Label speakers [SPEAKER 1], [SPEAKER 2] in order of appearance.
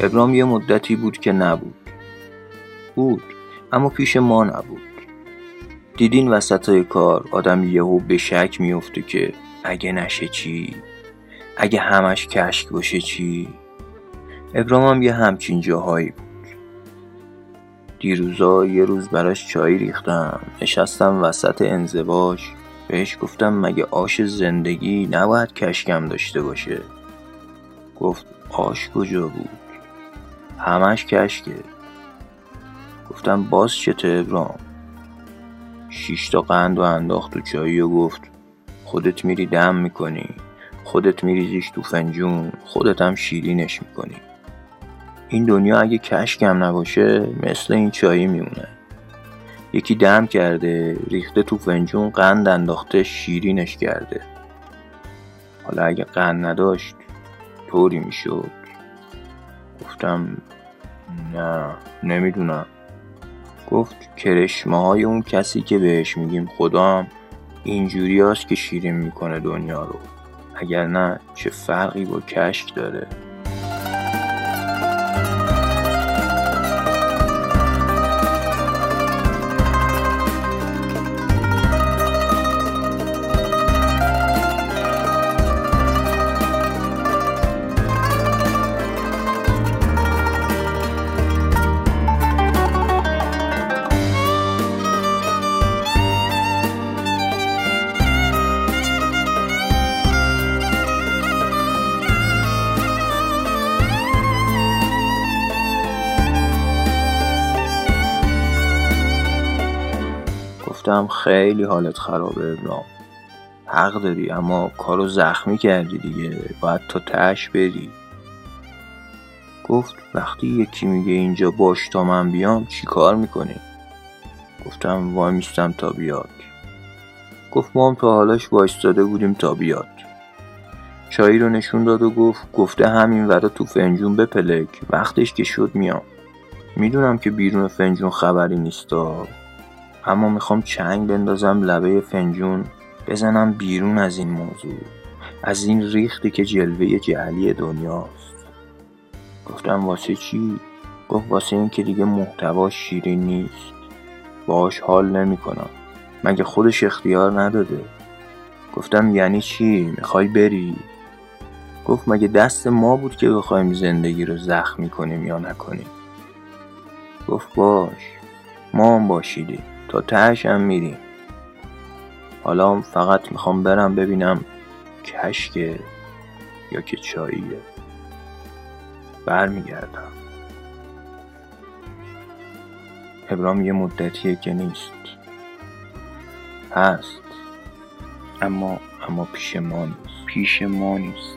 [SPEAKER 1] ابرام یه مدتی بود که نبود. بود اما پیش ما نبود. دیدین وسط کار آدم یهو به شک میفته که اگه نشه چی؟ اگه همش کشک باشه چی؟ ابرام هم یه همچین جاهایی بود. دیروزا یه روز براش چای ریختم نشستم وسط انزواج بهش گفتم مگه آش زندگی نباید کشکم داشته باشه؟ گفت آش کجا بود؟ همش کشکه. گفتم باز چته ابرام؟ شیش تا قند و انداخت تو چایی و گفت خودت میری دم می‌کنی. خودت میریزیش تو فنجون. خودت هم شیرینش می‌کنی. این دنیا اگه کشکم نباشه مثل این چایی میمونه. یکی دم کرده ریخته تو فنجون قند انداخته شیرینش کرده. حالا اگه قند نداشت طوری می‌شد. گفتم نه نمی‌دونم. گفت کرشمه های اون کسی که بهش میگیم خدا اینجوری هست که شیرین می‌کنه دنیا رو. اگر نه چه فرقی با کشک داره؟ گفتم خیلی حالت خرابه ابرام حق داری اما کارو زخمی کردی دیگه باید تا تش بری. گفت وقتی یکی میگه اینجا باش تا من بیام چی کار می‌کنی؟ گفتم وای میستم تا بیاد. گفت ما هم تا حالش وایستاده بودیم تا بیاد. چایی رو نشون داد و گفت گفته همین ورا تو فنجون بپلک وقتش که شد میام. می‌دونم که بیرون فنجون خبری نیستا اما می‌خوام چنگ بندازم لبه فنجون بزنم بیرون از این موضوع از این ریختی که جلوه جعلی دنیاست. گفتم واسه چی؟ گفت واسه این که دیگه محتوا شیرین نیست. باش حال نمی‌کنم. مگه خودش اختیار نداده؟ گفتم یعنی چی؟ می‌خوای بری؟ گفت مگه دست ما بود که بخوایم زندگی رو زخمی کنیم یا نکنیم؟ گفت باش. ما هم باشیدیم. تهش هم میریم. حالا فقط می‌خوام برم ببینم کشکه یا که چاییه. برمیگردم. ابرام یه مدتیه که نیست. هست. اما اما پیش ما نیست. پیش ما نیست.